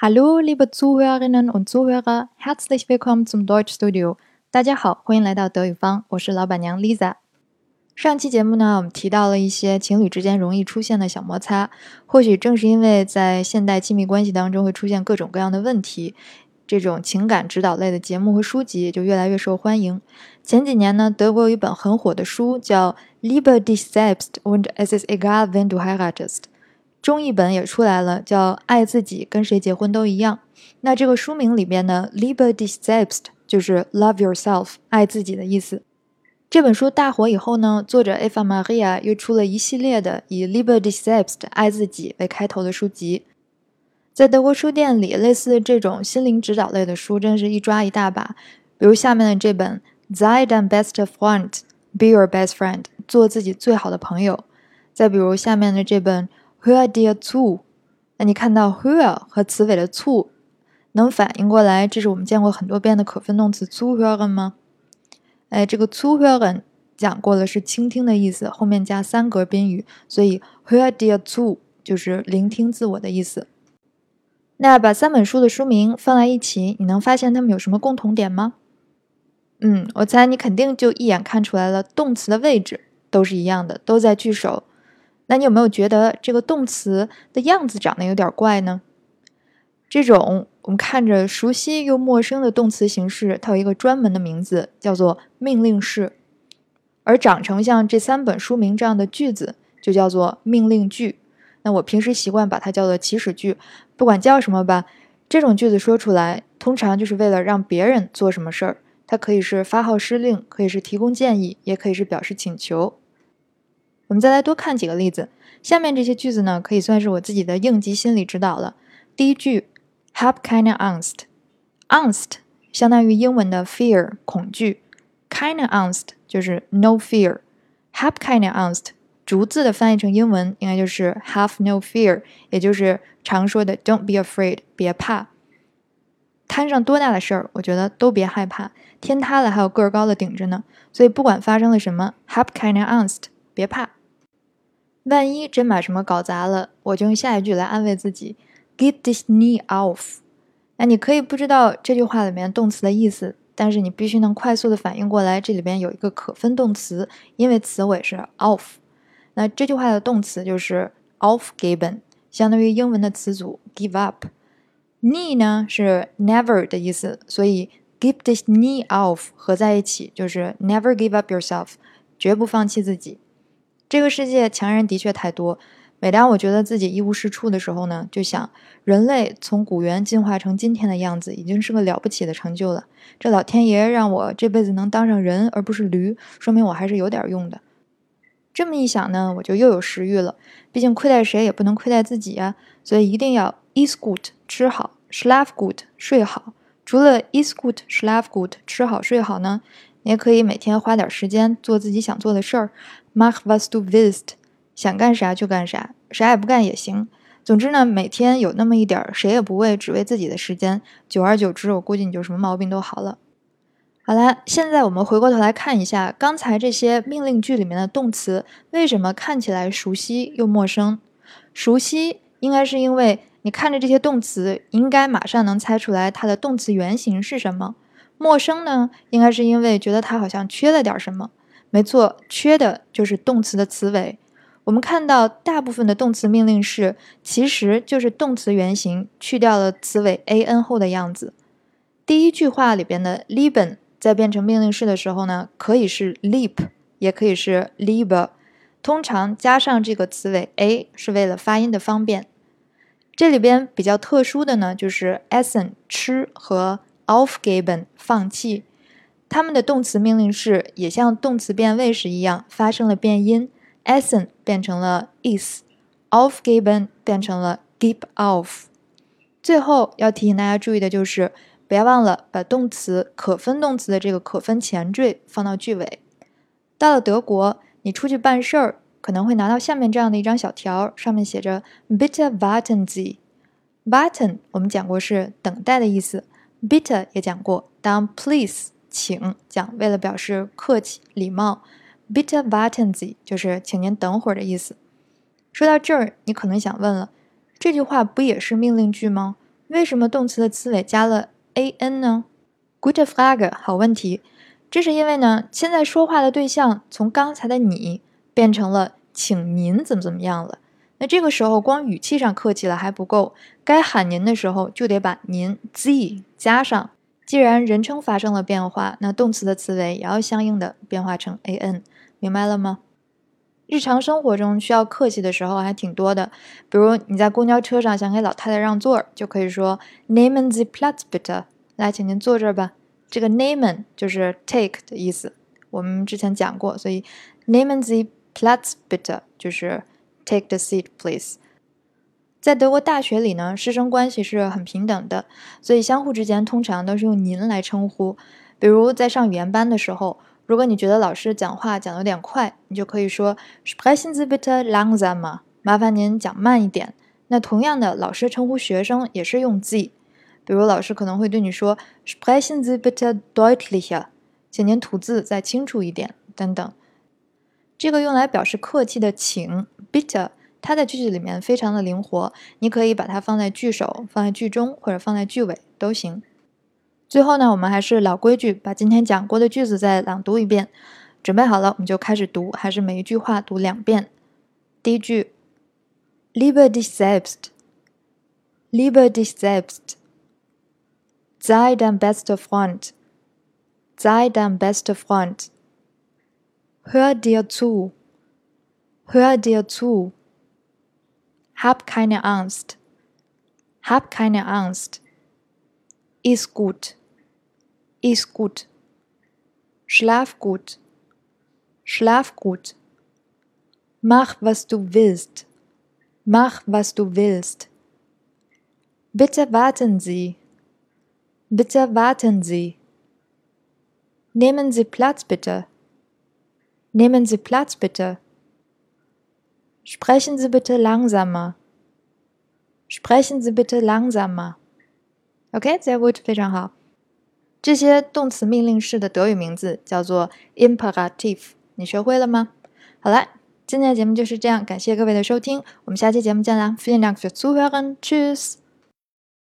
Hallo, liebe Zuhörerinnen und Zuhörer, herzlich willkommen zum Deutschstudio。大家好，欢迎来到德语方，我是老板娘 Lisa。上期节目呢，我们提到了一些情侣之间容易出现的小摩擦。或许正是因为在现代亲密关系当中会出现各种各样的问题，这种情感指导类的节目和书籍就越来越受欢迎。前几年呢，德国有一本很火的书叫《Liebe dich selbst und es ist egal wen du heiratest》。中译本也出来了，叫《爱自己，跟谁结婚都一样》。那这个书名里边呢，“Liebe dich selbst” 就是 “love yourself”，爱自己的意思。这本书大火以后呢，作者 Eva Maria 又出了一系列的以 “Liebe dich selbst” 爱自己为开头的书籍。在德国书店里，类似这种心灵指导类的书，真是一抓一大把。比如下面的这本 “Sei dein bester Freund”，“Be your best friend”，做自己最好的朋友。再比如下面的这本。Hör dir zu，那你看到 hör 和词尾的 zu，能反应过来这是我们见过很多遍的可分动词 zuhören 吗？哎，这个 zuhören 讲过了是倾听的意思，后面加三格宾语，所以 hör dir zu 就是聆听自我的意思。那把三本书的书名放在一起，你能发现它们有什么共同点吗？嗯，我猜你肯定就一眼看出来了，动词的位置都是一样的，都在句首。那你有没有觉得这个动词的样子长得有点怪呢？这种我们看着熟悉又陌生的动词形式，它有一个专门的名字，叫做命令式。而长成像这三本书名这样的句子，就叫做命令句。那我平时习惯把它叫做祈使句，不管叫什么吧。这种句子说出来，通常就是为了让别人做什么事儿。它可以是发号施令，可以是提供建议，也可以是表示请求。我们再来多看几个例子。下面这些句子呢，可以算是我自己的应急心理指导了。第一句，Have kind of angst，angst 相当于英文的 fear 恐惧，kind of angst 就是 no fear。Have kind of angst 逐字的翻译成英文应该就是 have no fear，也就是常说的 don't be afraid，别怕。摊上多大的事儿，我觉得都别害怕。天塌了还有个儿高的顶着呢，所以不管发生了什么，Have kind of angst，别怕。万一真把什么搞砸了，我就用下一句来安慰自己：Give this knee off。那你可以不知道这句话里面动词的意思，但是你必须能快速的反应过来，这里边有一个可分动词，因为词尾是 off。那这句话的动词就是 aufgeben，相当于英文的词组 give up。knee 呢是 never 的意思，所以 give this knee off 合在一起就是 never give up yourself，绝不放弃自己。这个世界强人的确太多。每当我觉得自己一无是处的时候呢，就想人类从古猿进化成今天的样子，已经是个了不起的成就了。这老天爷让我这辈子能当上人而不是驴，说明我还是有点用的。这么一想呢，我就又有食欲了。毕竟亏待谁也不能亏待自己啊，所以一定要 eat good 吃好，sleep good 睡好。除了 eat good sleep good 吃好睡好呢，也可以每天花点时间做自己想做的事儿。Mach was du willst，想干啥就干啥，啥也不干也行。总之呢，每天有那么一点儿谁也不为，只为自己的时间，久而久之，我估计你就什么毛病都好了。好了，现在我们回过头来看一下刚才这些命令句里面的动词，为什么看起来熟悉又陌生？熟悉应该是因为你看着这些动词，应该马上能猜出来它的动词原形是什么。陌生呢，应该是因为觉得它好像缺了点什么。没错，缺的就是动词的词尾。我们看到大部分的动词命令式，其实就是动词原形去掉了词尾 a n 后的样子。第一句话里边的 lieben 在变成命令式的时候呢，可以是 leap，也可以是 liebe。通常加上这个词尾 a 是为了发音的方便。这里边比较特殊的呢，就是 essen 吃和 aufgeben 放弃。它们的动词命令式也像动词变位时一样发生了变音，essen 变成了 is，aufgeben 变成了 give off。最后要提醒大家注意的就是，不要忘了把动词可分动词的这个可分前缀放到句尾。到了德国，你出去办事儿可能会拿到下面这样的一张小条，上面写着 bitte warten Sie。warten 我们讲过是等待的意思，bitte 也讲过当 please。请讲，为了表示客气礼貌，bitte warten Sie 就是请您等会儿的意思。说到这儿，你可能想问了，这句话不也是命令句吗？为什么动词的词尾加了 an 呢？Gute Frage，好问题。这是因为呢，现在说话的对象从刚才的你变成了请您怎么怎么样了。那这个时候光语气上客气了还不够，该喊您的时候就得把您 z 加上。既然人称发生了变化，那动词的词尾也要相应的变化成 an，明白了吗？日常生活中需要客气的时候还挺多的，比如你在公交车上想给老太太让座，就可以说 Nehmen Sie Platz bitte，来，请您坐这儿吧。这个 Nehmen 就是 take 的意思，我们之前讲过，所以 Nehmen Sie Platz bitte 就是 take the seat please。在德国大学里呢，师生关系是很平等的，所以相互之间通常都是用您来称呼。比如在上语言班的时候。如果你觉得老师讲话讲的有点快，你就可以说 Sprechen Sie bitte langsamer，麻烦您讲慢一点。那同样的，老师称呼学生也是用 Sie，比如老师可能会对你说 Sprechen Sie bitte deutlicher，请您吐字再清楚一点，等等。这个用来表示客气的请 bitte，它在句子里面非常的灵活，你可以把它放在句首、放在句中或者放在句尾都行。最后呢，我们还是老规矩，把今天讲过的句子再朗读一遍。准备好了，我们就开始读，还是每一句话读两遍。第一句：Liebe dich selbst，Liebe dich selbst，sei dein bester Freund，sei dein bester Freund，hör dir zu，hör dir zu，hab keine Angst，hab keine Angst，ist gut。Ist gut. Schlaf gut. Schlaf gut. Mach, was du willst. Mach, was du willst. Bitte warten Sie. Bitte warten Sie. Nehmen Sie Platz bitte. Nehmen Sie Platz bitte. Sprechen Sie bitte langsamer. Sprechen Sie bitte langsamer. Okay, sehr gut, 非常好。这些动词命令式的德语名字叫做 imperative，你学会了吗？好了，今天的节目就是这样，感谢各位的收听，我们下期节目见啦！Vielen Dank fürs Zuhören，Tschüss。